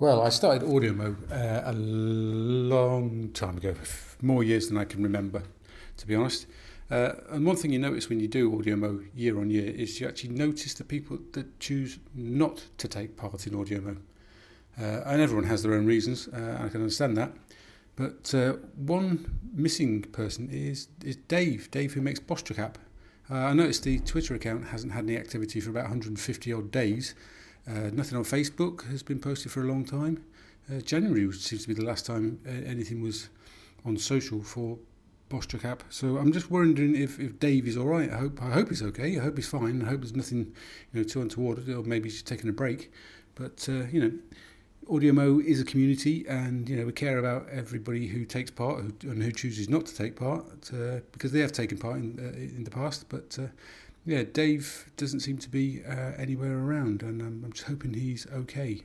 Well, I started Audiomo uh, a long time ago, more years than I can remember, to be honest. Uh, and one thing you notice when you do Audiomo year on year is you actually notice the people that choose not to take part in Audiomo. Uh, and everyone has their own reasons, uh, and I can understand that. But uh, one missing person is, is Dave, Dave who makes Bostra Cap. Uh, I noticed the Twitter account hasn't had any activity for about 150 odd days. Uh, nothing on Facebook has been posted for a long time. Uh, January seems to be the last time uh, anything was on social for BossJock app. So I'm just wondering if, if Dave is all right. I hope I hope he's okay. I hope he's fine. I hope there's nothing you know too untoward, or maybe he's taking a break. But uh, you know, AudioMo is a community, and you know we care about everybody who takes part and who chooses not to take part uh, because they have taken part in uh, in the past. But uh, yeah, Dave doesn't seem to be uh, anywhere around, and I'm just hoping he's okay.